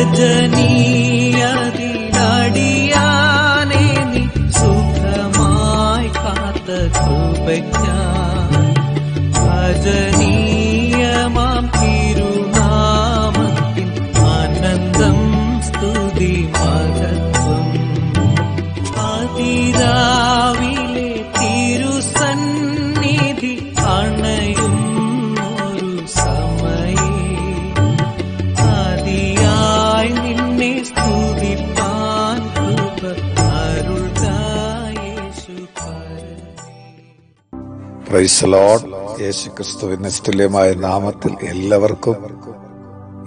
فتني price load യേശു ക്രിസ്തുവിന് നിസ്തുല്യമായ നാമത്തിൽ എല്ലാവർക്കും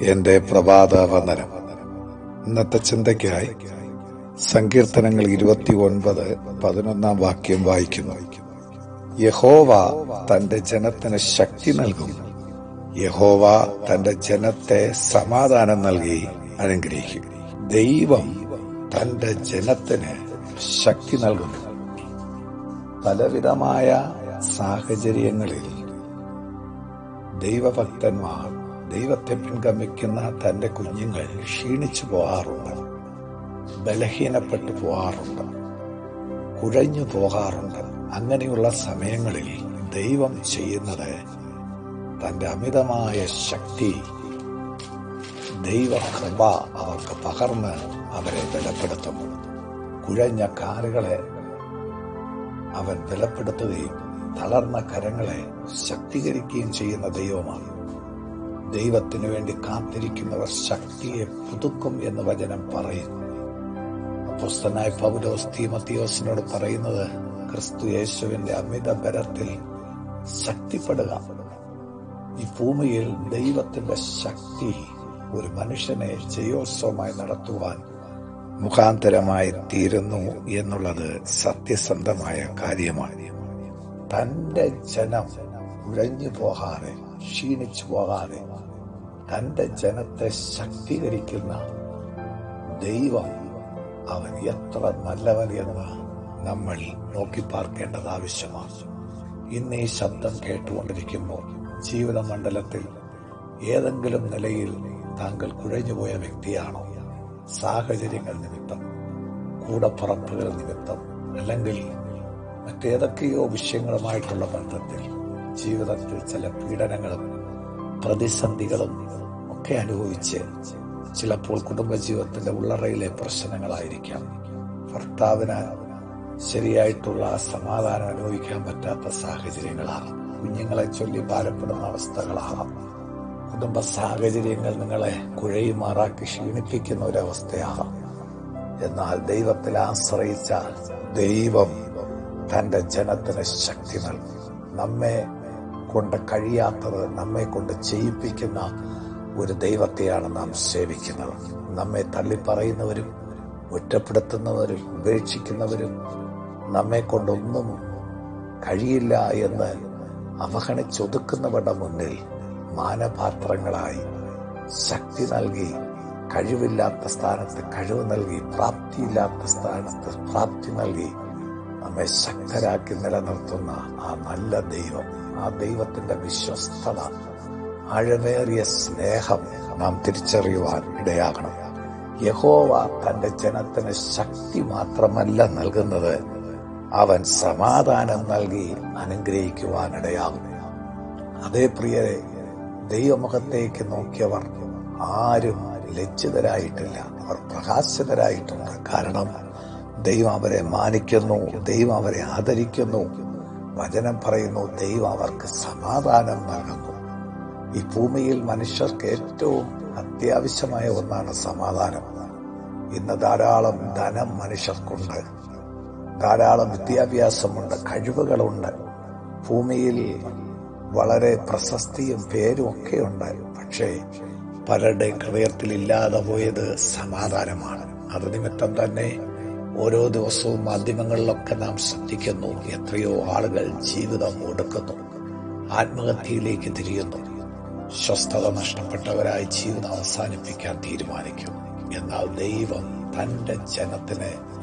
എന്റെ പ്രഭാത വന്ദനം. ഇന്നത്തെ ചിന്തയ്ക്കായി സങ്കീർത്തനങ്ങൾ ഇരുപത്തി ഒൻപത് പതിനൊന്നാം വാക്യം വായിക്കുന്നു. യഹോവ തന്റെ ജനത്തിന് ശക്തി നൽകും. യഹോവ തന്റെ ജനത്തെ സമാധാനം നൽകി അനുഗ്രഹിക്കും. ദൈവം തന്റെ ജനത്തിന് ശക്തി നൽകുന്നു. പലവിധമായ സാഹചര്യങ്ങളിൽ ദൈവഭക്തന്മാർ ദൈവത്തെ പിൻഗമിക്കുന്ന തന്റെ കുഞ്ഞുങ്ങൾ ക്ഷീണിച്ചു പോകാറുണ്ട് ബലഹീനപ്പെട്ടു പോകാറുണ്ട് കുഴഞ്ഞു പോകാറുണ്ട്. അങ്ങനെയുള്ള സമയങ്ങളിൽ ദൈവം ചെയ്യുന്നത് തന്റെ അമിതമായ ശക്തി ദൈവകൃപ അവർക്ക് പകർന്ന് അവരെ ബലപ്പെടുത്തുന്നു. കുഴഞ്ഞ കാലുകളെ അവൻ ബലപ്പെടുത്തുകയും തളർന്ന കരങ്ങളെ ശക്തീകരിക്കുകയും ചെയ്യുന്ന ദൈവമാണ്. ദൈവത്തിനു വേണ്ടി കാത്തിരിക്കുന്നവർ ശക്തിയെ പുതുക്കും എന്ന് വചനം പറയുന്നു. അപ്പുസ്തനായ പൗലോസ് തീമത്തിയോസിനോട് പറയുന്നത് ക്രിസ്തു യേശുവിന്റെ അമിത ബലത്തിൽ ശക്തിപ്പെടുക. ഈ ഭൂമിയിൽ ദൈവത്തിന്റെ ശക്തി ഒരു മനുഷ്യനെ ജയോത്സവമായി നടത്തുവാൻ മുഖാന്തരമായി തീരുന്നു എന്നുള്ളത് സത്യസന്ധമായ കാര്യമാണ്. തന്റെ ജനം ഉഴഞ്ഞു പോകാതെ ക്ഷീണിച്ചു പോകാതെ തന്റെ ജനത്തെ ശക്തീകരിക്കുന്ന ദൈവം അവൻ എത്ര നല്ലവൻ എന്ന് നമ്മൾ നോക്കി പാർക്കേണ്ടത് ആവശ്യമാണ്. ഇന്ന് ഈ ശബ്ദം കേട്ടുകൊണ്ടിരിക്കുമ്പോൾ ജീവിത മണ്ഡലത്തിൽ ഏതെങ്കിലും നിലയിൽ താങ്കൾ കുഴഞ്ഞുപോയ വ്യക്തിയാണോ? സാഹചര്യങ്ങൾ നിമിത്തം കൂടപ്പറപ്പുകൾ നിമിത്തം അല്ലെങ്കിൽ മറ്റേതൊക്കെയോ വിഷയങ്ങളുമായിട്ടുള്ള ബന്ധത്തിൽ ജീവിതത്തിൽ ചില പീഡനങ്ങളും പ്രതിസന്ധികളും ഒക്കെ അനുഭവിച്ച് ചിലപ്പോൾ കുടുംബജീവിതത്തിന്റെ ഉള്ളറയിലെ പ്രശ്നങ്ങളായിരിക്കാം. ഭർത്താവിന് ശരിയായിട്ടുള്ള സമാധാനം അനുഭവിക്കാൻ പറ്റാത്ത സാഹചര്യങ്ങളാണ്. കുഞ്ഞുങ്ങളെ ചൊല്ലി ഭാരപ്പെടുന്ന അവസ്ഥകളാകാം കുടുംബ സാഹചര്യങ്ങൾ നിങ്ങളെ കുഴയുമാറാക്കി ക്ഷീണിപ്പിക്കുന്ന ഒരവസ്ഥയാകാം എന്നാൽ ദൈവത്തിൽ ആശ്രയിച്ചാൽ ദൈവം തന്റെ ജനത്തിന് ശക്തി നൽകും. നമ്മെ കൊണ്ട് കഴിയാത്തത് നമ്മെ കൊണ്ട് ചെയ്യിപ്പിക്കുന്ന ഒരു ദൈവത്തെയാണ് നാം സേവിക്കുന്നത്. നമ്മെ തള്ളിപ്പറയുന്നവരും ഒറ്റപ്പെടുത്തുന്നവരും ഉപേക്ഷിക്കുന്നവരും നമ്മെ കൊണ്ടൊന്നും കഴിയില്ല എന്ന് അവഗണിച്ചൊതുക്കുന്നവരുടെ മുന്നിൽ മാനപാത്രങ്ങളായി ശക്തി നൽകി കഴിവില്ലാത്ത സ്ഥാനത്ത് കഴിവ് നൽകി പ്രാപ്തിയില്ലാത്ത സ്ഥാനത്ത് പ്രാപ്തി നൽകി നമ്മെ ശക്തരാക്കി നിലനിർത്തുന്ന ആ നല്ല ദൈവം ആ ദൈവത്തിന്റെ വിശ്വസ്തത ആഴമേറിയ സ്നേഹം നാം തിരിച്ചറിയുവാൻ ഇടയാകണം. യഹോവ തന്റെ ജനത്തിന് ശക്തി മാത്രമല്ല നൽകുന്നത്. അവൻ സമാധാനം നൽകി അനുഗ്രഹിക്കുവാനിടയാകും അതേ പ്രിയരെ ദൈവമുഖത്തേക്ക് നോക്കിയവർ ആരും ലജ്ജിതരായിട്ടില്ല. അവർ പ്രകാശിതരായിട്ടുണ്ട്. കാരണം ദൈവം അവരെ മാനിക്കുന്നു ദൈവം അവരെ ആദരിക്കുന്നു. വചനം പറയുന്നു ദൈവം അവർക്ക് സമാധാനം നൽകുന്നു. ഈ ഭൂമിയിൽ മനുഷ്യർക്ക് ഏറ്റവും അത്യാവശ്യമായ ഒന്നാണ് സമാധാനം. ഇന്ന് ധാരാളം ധനം മനുഷ്യർക്കുണ്ട്. ധാരാളം വിദ്യാഭ്യാസമുണ്ട് കഴിവുകളുണ്ട്. ഭൂമിയിൽ വളരെ പ്രശസ്തിയും പേരും ഒക്കെ ഉണ്ട് പക്ഷേ പലരുടെയും ഹൃദയത്തിൽ ഇല്ലാതെ പോയത് സമാധാനമാണ്. അത് നിമിത്തം തന്നെ ഓരോ ദിവസവും മാധ്യമങ്ങളിലൊക്കെ നാം ശ്രദ്ധിക്കുന്നു. എത്രയോ ആളുകൾ ജീവിതം ഒടുക്കുന്നു. ആത്മഹത്യയിലേക്ക് തിരിയുന്നു. സ്വസ്ഥത നഷ്ടപ്പെട്ടവരായി ജീവിതം അവസാനിപ്പിക്കാൻ തീരുമാനിക്കും. എന്നാൽ ദൈവം തന്റെ ജനത്തിന്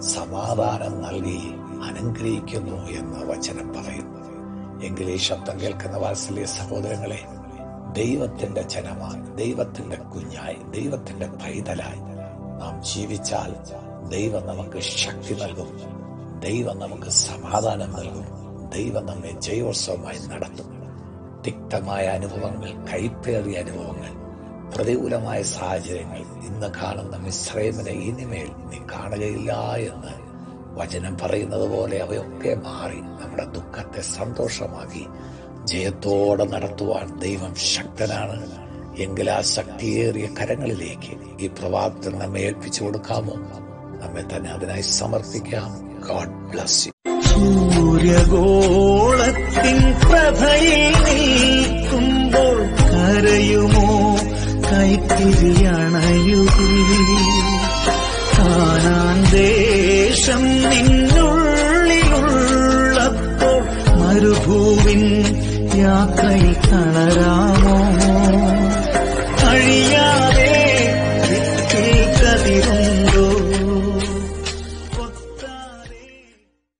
സമാധാനം നൽകി അനുഗ്രഹിക്കുന്നു എന്ന് വചനം പറയുന്നു. എങ്കിൽ ഈ ശബ്ദം കേൾക്കുന്ന വാത്സല്യ സഹോദരങ്ങളെ ദൈവത്തിന്റെ ജനമായി ദൈവത്തിന്റെ കുഞ്ഞായി ദൈവത്തിന്റെ പൈതലായി നാം ജീവിച്ചാൽ ദൈവം നമുക്ക് ശക്തി നൽകും. ദൈവം നമുക്ക് സമാധാനം നൽകും. ദൈവം നമ്മെ ജയോത്സവമായി നടത്തും. തിക്തമായ അനുഭവങ്ങൾ കൈപ്പേറിയ അനുഭവങ്ങൾ പ്രതികൂലമായ സാഹചര്യങ്ങൾ ഇന്ന് കാണുന്ന മിശ്രൈമിനെ ഇനിമേൽ നീ കാണുകയില്ല എന്ന് വചനം പറയുന്നത് പോലെ അവയൊക്കെ മാറി നമ്മുടെ ദുഃഖത്തെ സന്തോഷമാക്കി ജയത്തോടെ നടത്തുവാൻ ദൈവം ശക്തനാണ്. എങ്കിൽ ആ ശക്തിയേറിയ കരങ്ങളിലേക്ക് ഈ പ്രഭാതത്തിൽ നമ്മെ ഏൽപ്പിച്ചു കൊടുക്കാമോ? നമ്മെ തന്നെ അതിനായി സമർപ്പിക്കാം. ഗോഡ് ബ്ലസ് യു സൂര്യഗോളത്തിൻ പ്രഭയിൽ നിൽക്കുമ്പോൾ കരയുമോ? കൈത്തിരിയണയുകി കാണാൻ ദേശം നിന്നുള്ളിലുള്ളപ്പോൾ മരുഭൂവിൻ യാത്രയിൽ